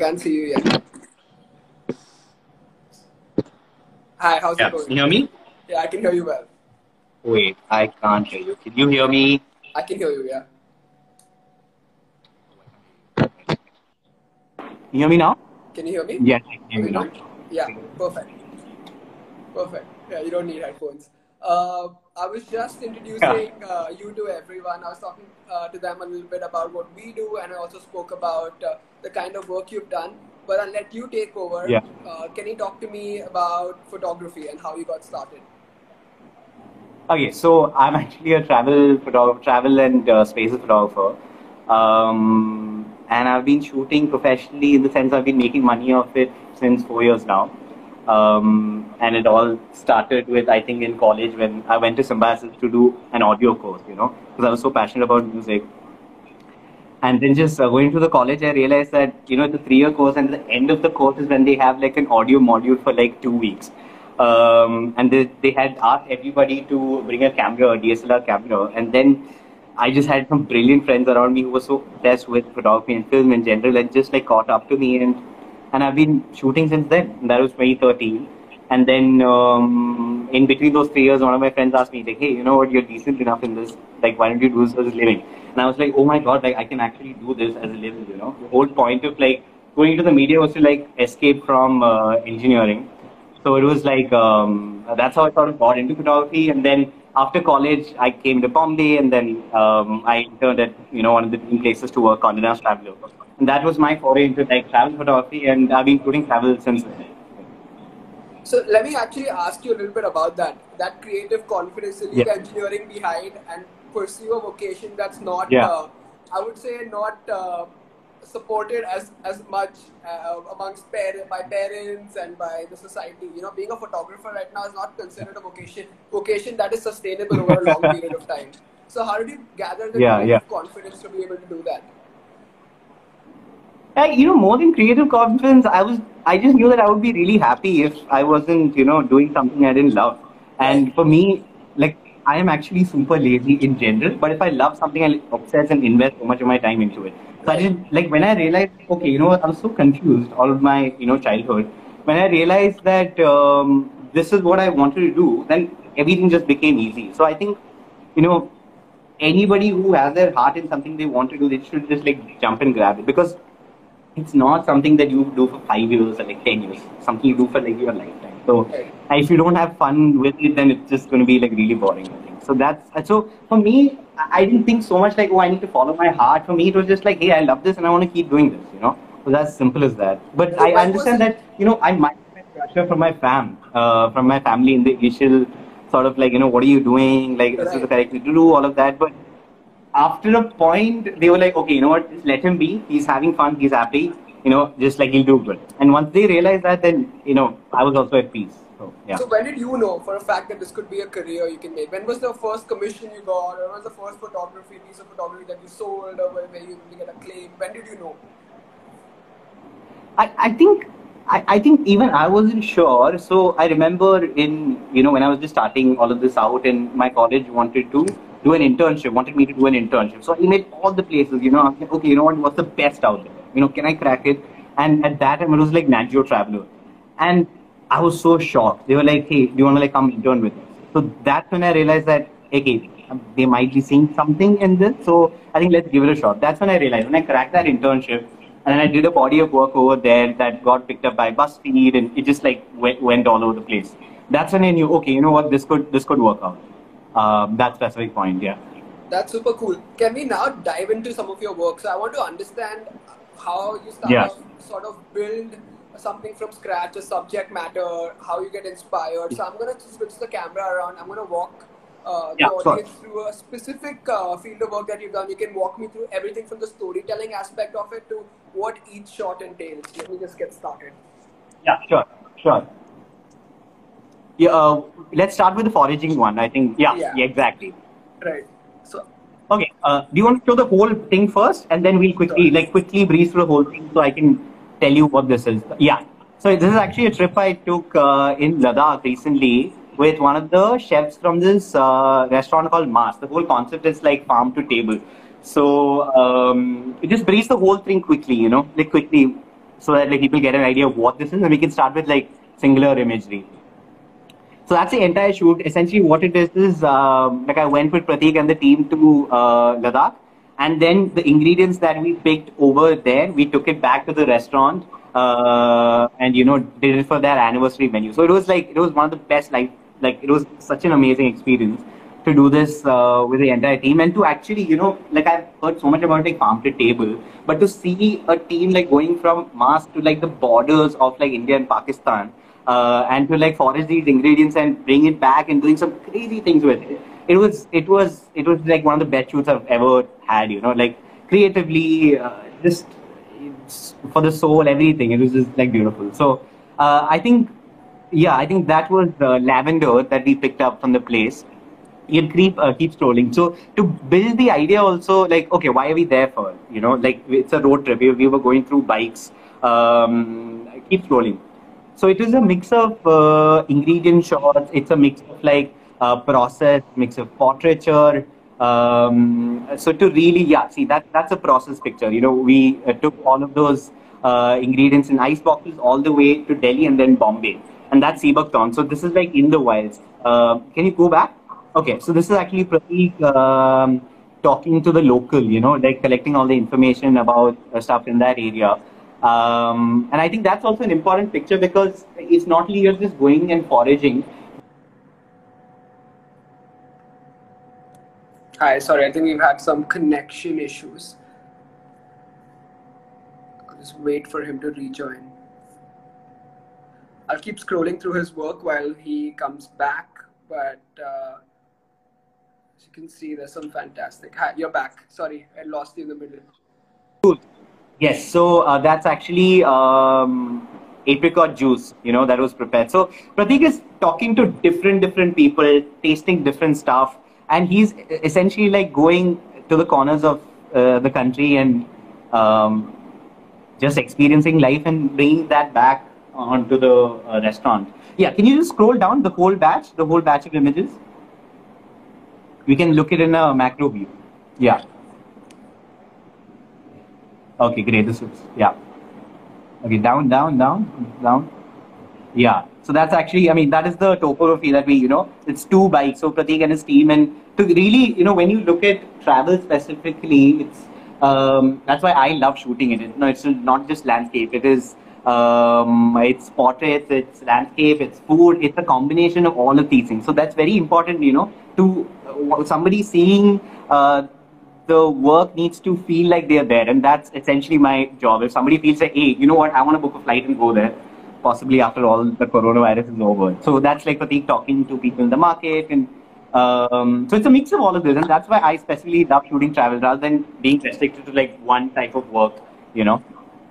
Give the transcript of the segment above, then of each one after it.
can't see you yet. Hi, how's Yeah. it going? Can you hear me? Yeah, I can hear you well. Wait, I can't hear you. Can you hear me? I can hear you, yeah. Can you hear me now? Can you hear me? Yes, I can hear you now. Yeah, perfect. Perfect. Yeah, you don't need headphones. Uh, I was just introducing uh, you to everyone. I was talking uh, to them a little bit about what we do, and I also spoke about uh, the kind of work you've done. But I'll let you take over. Yeah. Uh, can you talk to me about photography and how you got started? Okay, so I'm actually a travel photographer, travel and uh, spaces photographer. Um, and I've been shooting professionally in the sense I've been making money off it since four years now. Um, and it all started with, I think, in college when I went to Symbiosis to do an audio course, you know, because I was so passionate about music. And then just uh, going to the college, I realized that, you know, the three year course and the end of the course is when they have like an audio module for like two weeks. Um, and they, they had asked everybody to bring a camera, a DSLR camera. And then I just had some brilliant friends around me who were so obsessed with photography and film in general and just like caught up to me. And, and I've been shooting since then. That was 2013. And then um, in between those three years, one of my friends asked me, like, hey, you know what, you're decent enough in this. Like, why don't you do this as a living? And I was like, oh my God, like, I can actually do this as a living, you know? The whole point of like going into the media was to like escape from uh, engineering. So it was like, um, that's how I sort of got into photography. And then after college, I came to Bombay and then um, I interned at, you know, one of the places to work, Condé Nast Traveler. And that was my foray into like travel photography and I've been shooting travel since then. So let me actually ask you a little bit about that. That creative confidence to leave Yeah. engineering behind and pursue a vocation that's not, Yeah. uh, I would say, not uh, supported as as much uh, amongst par- by parents and by the society. You know, being a photographer right now is not considered a vocation vocation that is sustainable over a long period of time. So how did you gather the Yeah, yeah. confidence to be able to do that? Uh, you know, more than creative confidence, I was, I just knew that I would be really happy if I wasn't, you know, doing something I didn't love. And for me, like, I am actually super lazy in general, but if I love something, I'll obsess and invest so much of my time into it. So I didn't, like, when I realized, okay, you know what, I was so confused all of my, you know, childhood. When I realized that um, this is what I wanted to do, then everything just became easy. So I think, you know, anybody who has their heart in something they want to do, they should just like jump and grab it because it's not something that you do for five years or like ten years. Something you do for like your lifetime. So Right. if you don't have fun with it, then it's just going to be like really boring. I think. So that's so for me. I didn't think so much like oh I need to follow my heart. For me, it was just like hey I love this and I want to keep doing this. You know, so that's simple as that. But So I understand that you know I might pressure from my fam, uh, from my family in the initial sort of like you know what are you doing? Like this is the Right. correct thing to do. All of that, but after a point, they were like, okay, you know what? Just let him be. He's having fun. He's happy. You know, just like he'll do good. And once they realized that, then you know, I was also at peace. So yeah. So when did you know for a fact that this could be a career you can make? When was the first commission you got, or when was the first photography piece of photography that you sold, or where you you get a claim? When did you know? I, I think I, I think even I wasn't sure. So I remember in you know when I was just starting all of this out, and my college wanted to do an internship, wanted me to do an internship. So I emailed all the places. You know, I'm like, okay, you know what? What's the best out there? You know, can I crack it? And at that time, it was like Nast Traveler, and I was so shocked. They were like, hey, do you want to like come intern with us? So that's when I realized that okay, um, they might be seeing something in this. So I think let's give it a shot. That's when I realized when I cracked that internship. And then I did a body of work over there that got picked up by BuzzFeed, and it just like went, went all over the place. That's when I knew, okay, you know what, this could this could work out. Um, that specific point, yeah. That's super cool. Can we now dive into some of your work? So I want to understand how you start Yeah. sort of build something from scratch, a subject matter, how you get inspired. So I'm gonna switch the camera around. I'm gonna walk uh, the Yeah, sure. audience through a specific uh, field of work that you've done. You can walk me through everything from the storytelling aspect of it to what each shot entails. Let me just get started. Yeah, sure, sure. Yeah, uh, let's start with the foraging one. I think, yeah, Yeah. yeah exactly. Right. So Okay, uh, do you want to show the whole thing first, and then we'll quickly, Sure. like, quickly breeze through the whole thing so I can tell you what this is. Yeah. So this is actually a trip I took uh, in Ladakh recently with one of the chefs from this uh, restaurant called Masque. The whole concept is like farm to table. So um, just breeze the whole thing quickly, you know, like quickly. so that like people get an idea of what this is, and we can start with like singular imagery. So that's the entire shoot. Essentially, what it is is um, like I went with Pratik and the team to uh, Ladakh, and then the ingredients that we picked over there, we took it back to the restaurant, uh, and you know did it for their anniversary menu. So it was like it was one of the best like like it was such an amazing experience to do this uh, with the entire team and to actually, you know, like I've heard so much about like farm to table, but to see a team like going from Masque to like the borders of like India and Pakistan uh, and to like forage these ingredients and bring it back and doing some crazy things with it. It was, it was, it was like one of the best shoots I've ever had, you know, like creatively, uh, just for the soul, everything. It was just like beautiful. So uh, I think yeah, I think that was the lavender that we picked up from the place you keep uh, keep scrolling. So to build the idea, also like okay, why are we there for? You know, like it's a road trip. We, we were going through bikes. Um, keep scrolling. So it is a mix of uh, ingredient shots. It's a mix of like uh, process, mix of portraiture. Um, so to really, yeah, see that that's a process picture. You know, we uh, took all of those uh, ingredients in ice boxes all the way to Delhi and then Bombay, and that's sea buckthorn. So this is like in the wilds. Uh, can you go back? Okay, so this is actually Pratik um, talking to the local, you know, like collecting all the information about uh, stuff in that area. Um, and I think that's also an important picture because it's not only you're just going and foraging. Hi, sorry, I think we've had some connection issues. I'll just wait for him to rejoin. I'll keep scrolling through his work while he comes back, but uh, you can see there's some fantastic. Hi, you're back. Sorry, I lost you in the middle. Cool. Yes, so uh, that's actually um, apricot juice, you know, that was prepared. So Pratik is talking to different, different people, tasting different stuff, and he's essentially like going to the corners of uh, the country and um, just experiencing life and bringing that back onto the uh, restaurant. Yeah, can you just scroll down the whole batch, the whole batch of images? we can look it in a macro view. Yeah. Okay, great. This is, yeah. Okay, down, down, down, down. Yeah. So that's actually, I mean, that is the topography that we, you know, it's two bikes. So Pratik and his team, and to really, you know, when you look at travel specifically, it's um, that's why I love shooting it. No, it's not just landscape. It is um, it's portraits, it's landscape, it's food. It's a combination of all of these things. So that's very important, you know, to uh, somebody seeing uh, the work needs to feel like they're there, and that's essentially my job. If somebody feels like, hey, you know what, I want to book a flight and go there, possibly after all the coronavirus is over. So that's like Pratik talking to people in the market, and um, so it's a mix of all of this, and that's why I specifically love shooting travel rather than being restricted to like one type of work, you know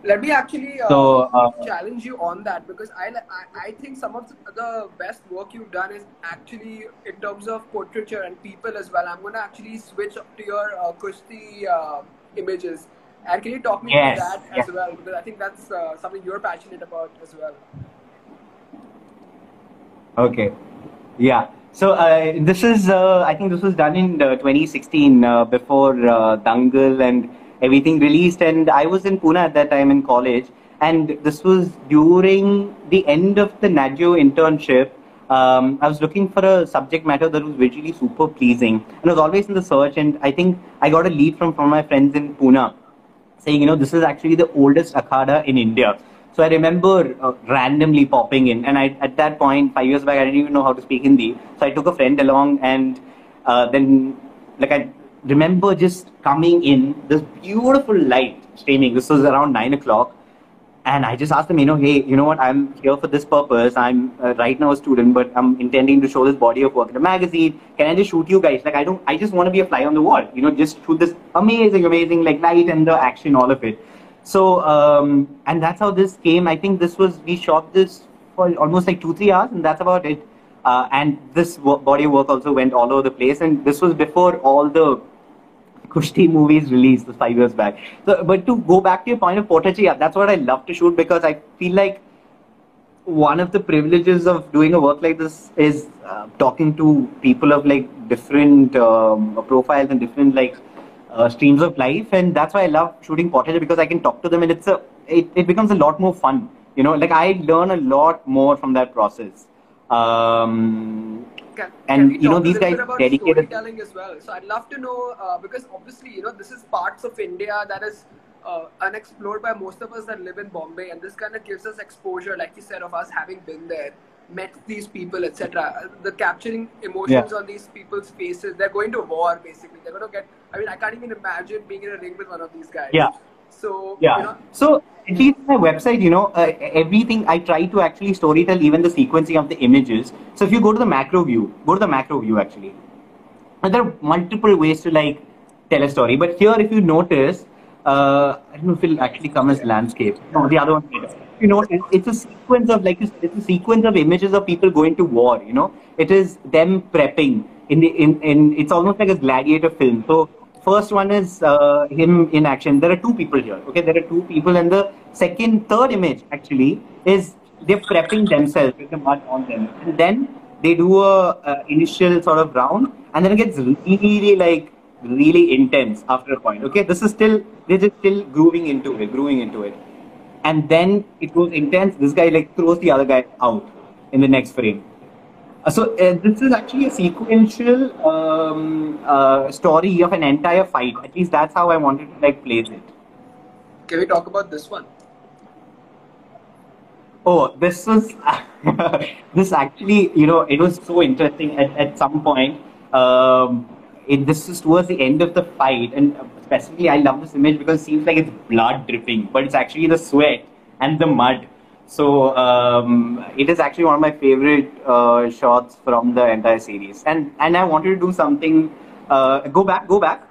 let me actually uh, so, uh, challenge you on that because I, I, I think some of the best work you've done is actually in terms of portraiture and people as well. I'm going to actually switch to your uh, Kushti uh, images. And can you talk me yes, about that yes. as well? Because I think that's uh, something you're passionate about as well. Okay. Yeah. So uh, this is, uh, I think this was done in 2016 before Dangal and everything released. And I was in Pune at that time in college. And this was during the end of the Nat Geo internship. Um, I was looking for a subject matter that was visually super pleasing. And I was always in the search. And I think I got a lead from, from my friends in Pune saying, you know, this is actually the oldest akhada in India. So I remember uh, randomly popping in, and I, at that point, five years back, I didn't even know how to speak Hindi. So I took a friend along, and uh, then like I remember just coming in, this beautiful light streaming. This was around nine o'clock. And I just asked them, you know, hey, you know what? I'm here for this purpose. I'm uh, right now a student, but I'm intending to show this body of work in a magazine. Can I just shoot you guys? Like, I don't, I just want to be a fly on the wall. You know, just shoot this amazing, amazing, like light and the action, all of it. So, um, and that's how this came. I think this was, we shot this for almost like two, three hours, and that's about it. Uh, and this body of work also went all over the place. And this was before all the Kushti movies released five years back. So, but to go back to your point of portraiture, yeah, that's what I love to shoot because I feel like one of the privileges of doing a work like this is uh, talking to people of like different um, profiles and different like uh, streams of life, and that's why I love shooting portraiture because I can talk to them, and it's a it, it becomes a lot more fun. You know, like I learn a lot more from that process. Um, can, and can you know these guys dedicated storytelling as well so i'd love to know uh, because obviously you know this is parts of india that is uh, unexplored by most of us that live in bombay and this kind of gives us exposure like you said of us having been there met these people etc the capturing emotions Yeah. on these people's faces they're going to war basically they're going to get i mean i can't even imagine being in a ring with one of these guys Yeah. So Yeah. you know So at least my website, you know, uh, everything I try to actually storytell, even the sequencing of the images. So if you go to the macro view, go to the macro view actually. And there are multiple ways to like tell a story. But here, if you notice, uh, I don't know if it'll actually come as landscape. No, the other one. later. You know, it's a sequence of like it's a sequence of images of people going to war. You know, it is them prepping in the in in. It's almost like a gladiator film. So first one is uh, him in action. There are two people here. Okay, there are two people, and the second, third image actually is they're prepping themselves with the mud on them, and then they do a, a initial sort of round, and then it gets really like really intense after a point. Okay, this is still they're just still grooving into it, grooving into it, and then it goes intense. This guy like throws the other guy out in the next frame. Uh, So uh, this is actually a sequential um, uh, story of an entire fight. At least that's how I wanted to like place it. can we talk about this one Oh, this was this actually, you know, it was so interesting at, at some point. Um, it, this is towards the end of the fight, and specifically, I love this image because it seems like it's blood dripping, but it's actually the sweat and the mud. So um, it is actually one of my favorite uh, shots from the entire series, and and I wanted to do something. Uh, go back, go back.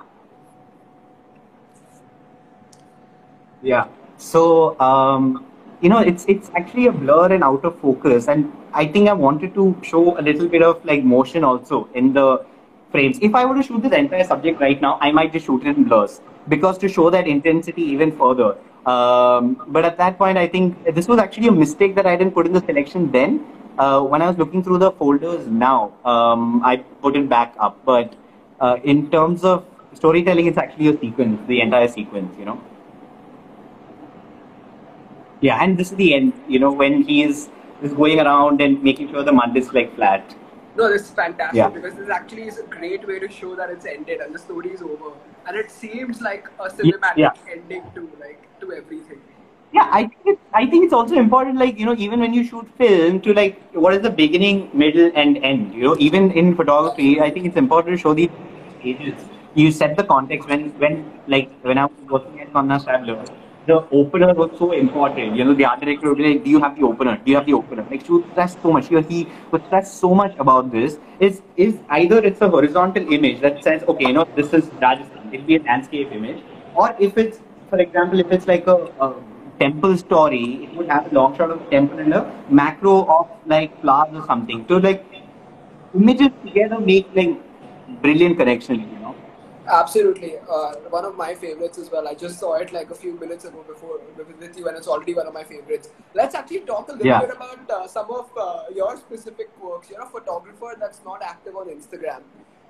Yeah. So um, you know, it's it's actually a blur and out of focus, and I think I wanted to show a little bit of like motion also in the frames. If I were to shoot this entire subject right now, I might just shoot it in blurs because to show that intensity even further. Um, but at that point, I think this was actually a mistake that I didn't put in the selection then. Uh, when I was looking through the folders now, um, I put it back up. But uh, in terms of storytelling, it's actually a sequence, the entire sequence, you know. Yeah, and this is the end, you know, when he is, is going around and making sure the mud is like flat. No, this is fantastic Yeah. because this actually is a great way to show that it's ended and the story is over. And it seems like a cinematic yeah. ending to like to everything. Yeah, I think it's, I think it's also important, like you know, even when you shoot film, to like what is the beginning, middle, and end. You know, even in photography, I think it's important to show the stages. You set the context when when like when I was working at Condé Nast Traveler, the opener was so important. You know, the art director would be like, "Do you have the opener? Do you have the opener?" Like she would stress so much. He he would stress so much about this. Is is either it's a horizontal image that says, "Okay, you know, this is Rajasthan." It'll be a landscape image, or if it's, for example, if it's like a, a temple story, it would have a long shot of the temple and a macro of like flowers or something. So like images together make like brilliant connections, you know. Absolutely, uh, one of my favorites as well. I just saw it like a few minutes ago before with you, and it's already one of my favorites. Let's actually talk a little Yeah. bit about uh, some of uh, your specific works. You're a photographer that's not active on Instagram.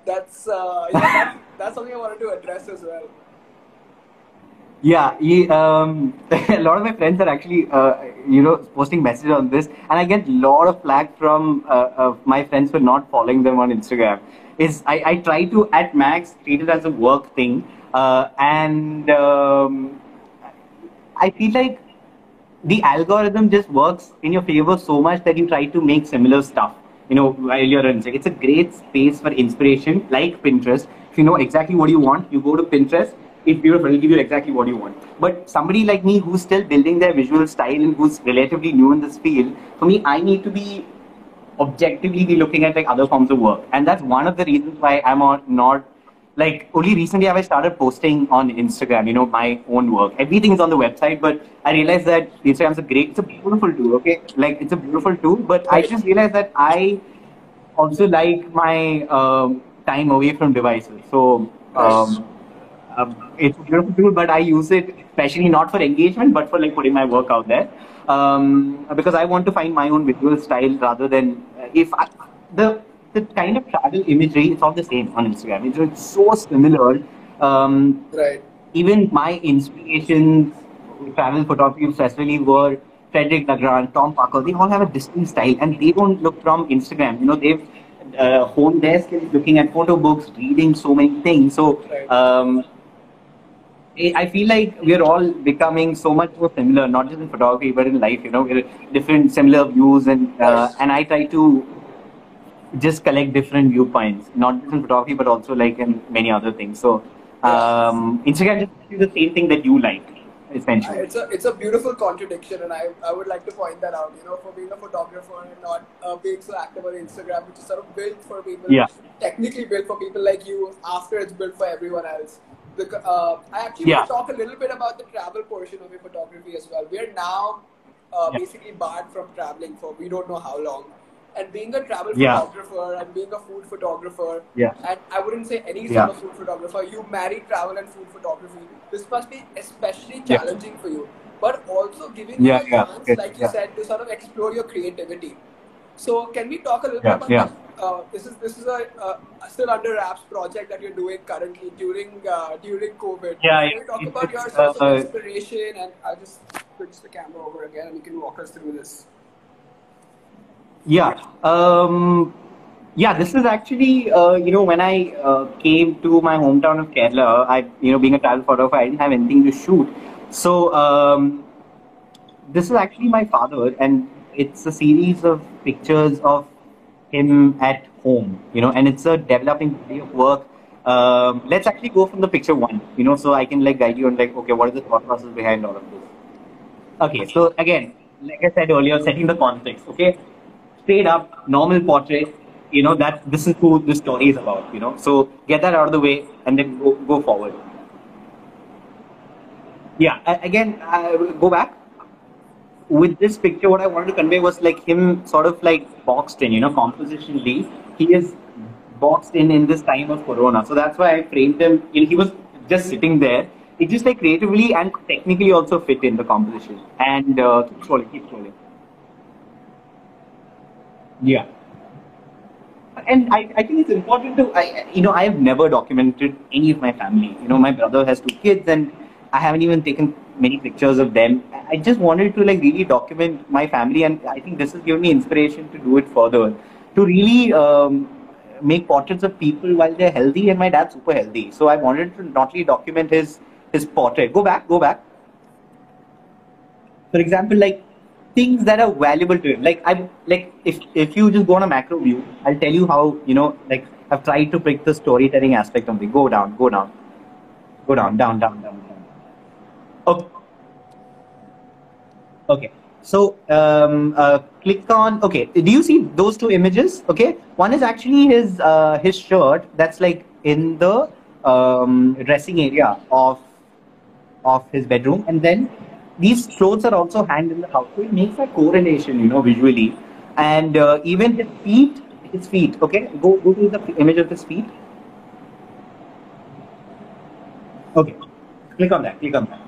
That's uh, yeah, that's, something I wanted to address as well. Yeah, he, um, a lot of my friends are actually, uh, you know, posting messages on this, and I get a lot of flack from uh, my friends for not following them on Instagram. Is I, I try to at max treat it as a work thing, uh, and um, I feel like the algorithm just works in your favor so much that you try to make similar stuff. You know, while you're Instagram, it's a great space for inspiration, like Pinterest. If you know exactly what you want, you go to Pinterest. It's beautiful. It'll give you exactly what you want. But somebody like me who's still building their visual style and who's relatively new in this field, for me, I need to be objectively be looking at like other forms of work, and that's one of the reasons why I'm not like only recently have I started posting on Instagram, you know, my own work. Everything is on the website, but I realized that Instagram's a great, it's a beautiful tool, okay? Like it's a beautiful tool, but I just realized that I also like my um, time away from devices. So um, um, it's a beautiful tool, but I use it especially not for engagement, but for like putting my work out there. Um, because I want to find my own visual style rather than uh, if I, the the kind of travel imagery, it's all the same on Instagram. It's, it's so similar. Um, Right. even my inspirations travel photography especially were Frederic Lagrange, Tom Parker. They all have a distinct style, and they don't look from Instagram. You know, they've uh, honed their skills looking at photo books, reading so many things. So. Um, I feel like we're all becoming so much more similar, not just in photography but in life. You know, we're different, similar views, and uh, and I try to just collect different viewpoints, not just in photography but also like in many other things. So um, Instagram just you the same thing that you like, essentially. It's a it's a beautiful contradiction, and I, I would like to point that out. You know, for being a photographer and not uh, being so active on Instagram, which is sort of built for people, yeah. technically built for people like you. After it's built for everyone else uh, I actually yeah. want to talk a little bit about the travel portion of your photography as well. We are now uh, yeah. basically barred from traveling for we don't know how long. And being a travel yeah. photographer and being a food photographer, yeah. and I wouldn't say any sort of food photographer, you marry travel and food photography. This must be especially challenging for you, but also giving you a chance, like you said, to sort of explore your creativity. So, can we talk a little bit about that? uh, this is this is a uh, still under wraps project that you're doing currently during uh, during COVID. Yeah, can you talk about your source of uh, inspiration? And I'll just switch the camera over again, and you can walk us through this. Yeah. Um, yeah, this is actually, uh, you know, when I uh, came to my hometown of Kerala, I, you know, being a travel photographer, I didn't have anything to shoot. So, um, this is actually my father, and it's a series of pictures of him at home, you know, and it's a developing body of work. Um, let's actually go from the picture one, you know, so I can like guide you on like, okay, what is the thought process behind all of this? Okay, so again, like I said earlier, setting the context, okay? Straight up, normal portrait, you know, that this is who the story is about, you know. So get that out of the way and then go, go forward. Yeah, again, uh, go back with this picture, what I wanted to convey was like him sort of like boxed in, you know, compositionally. He is boxed in in this time of Corona. So that's why I framed him. You know, he was just sitting there. It just like creatively and technically also fit in the composition. And uh, keep scrolling, keep scrolling. Yeah. And I, I think it's important to, I, you know, I have never documented any of my family. You know, my brother has two kids and I haven't even taken many pictures of them. I just wanted to like really document my family, and I think this has given me inspiration to do it further. To really um, make portraits of people while they're healthy, and my dad's super healthy. So I wanted to not only document his his portrait. Go back, go back. For example, like things that are valuable to him. Like I like if if you just go on a macro view, I'll tell you how you know like I've tried to pick the storytelling aspect of it. Go down, go down, go down, down, down, down. Okay. Okay. So um, uh, click on. Okay. Do you see those two images? Okay. One is actually his uh, his shirt. That's like in the um, dressing area of of his bedroom, and then these clothes are also hanged in the house. So it makes a correlation, you know, visually, and uh, even his feet. His feet. Okay. Go go to the image of his feet. Okay. Click on that. Click on that.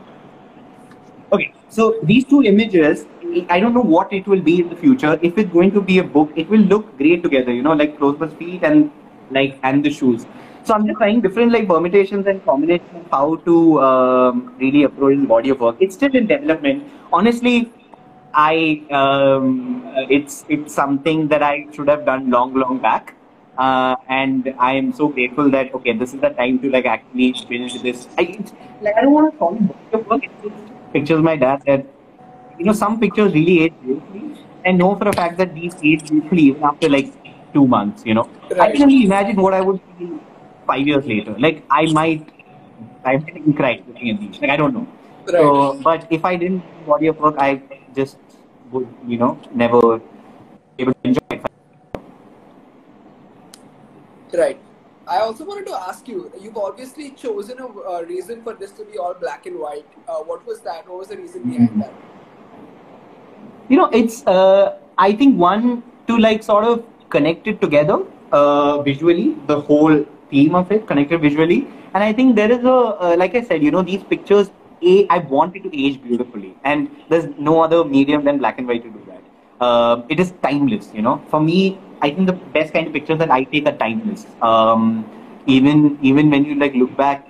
Okay, so these two images, I don't know what it will be in the future. If it's going to be a book, it will look great together, you know, like Closeber's feet and like and the shoes. So I'm just trying different like permutations and combinations of how to um, really approach the body of work. It's still in development. Honestly, I um, it's it's something that I should have done long, long back. Uh, and I am so grateful that okay, this is the time to like actually build this. I, like, I don't want to call it body of work. It's, pictures my dad said, you know, some pictures really age beautifully, and know for a fact that these age beautifully even after like two months. You know, right. I can only imagine what I would feel five years later. Like I might, I'm getting cried looking at these. Like I don't know. Right. So, but if I didn't body of work, I just would, you know, never be able to enjoy it. Right. I also wanted to ask you, you've obviously chosen a uh, reason for this to be all black and white. Uh, what was that? What was the reason behind mm-hmm. that? You know, it's, uh, I think, one, to like sort of connect it together uh, visually, the whole theme of it, connected visually. And I think there is a, uh, like I said, you know, these pictures, A, I wanted to age beautifully. And there's no other medium than black and white to do that. Uh, it is timeless, you know. For me, I think the best kind of pictures that I take are timeless. Um, even even when you like look back,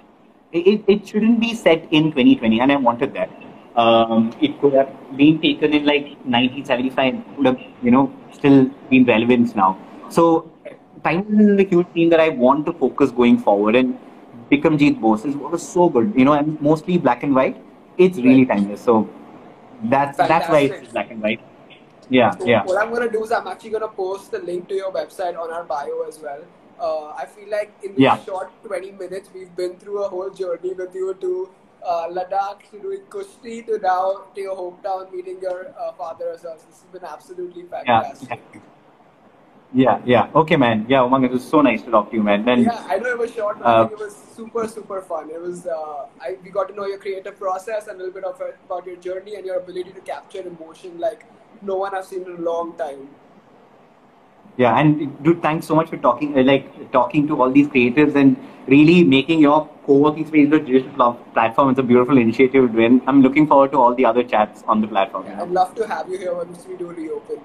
it, it shouldn't be set in 2020, and I wanted that. um, it could have been taken in like 1975, would have, you know, still been relevant now. So, Timeless is a huge team that I want to focus going forward. And Bikramjit Bose is was so good, you know, and mostly black and white. It's really timeless. So, that's that's why it's black and white. Yeah, So yeah. What I'm gonna do is I'm actually gonna post the link to your website on our bio as well. Uh, I feel like in this Yeah. short 20 minutes we've been through a whole journey with you to uh, Ladakh to doing Kushti to now to your hometown meeting your uh, father as well. So this has been absolutely fantastic. yeah, yeah. Yeah. Okay, man. Yeah, Umang, it was so nice to talk to you, man. And Yeah, I know it was short, but Uh, it was super, super fun. It was, uh, I, we got to know your creative process and a little bit of it, about your journey and your ability to capture emotion like no one I've seen in a long time. Yeah, and dude, thanks so much for talking, uh, like talking to all these creatives and really making your co-working space into a digital pl- platform. It's a beautiful initiative, and I'm looking forward to all the other chats on the platform. know. I'd love to have you here once we do reopen.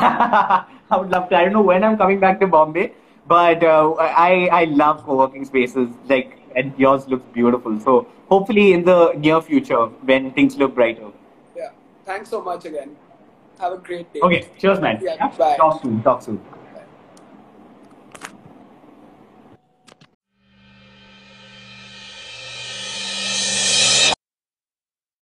I would love to. I don't know when I'm coming back to Bombay, but uh, I I love co-working spaces. Like, and yours looks beautiful. So hopefully in the near future, when things look brighter. Yeah. Thanks so much again. Have a great day. Okay, cheers, man. Yeah, bye. Talk soon. Talk soon.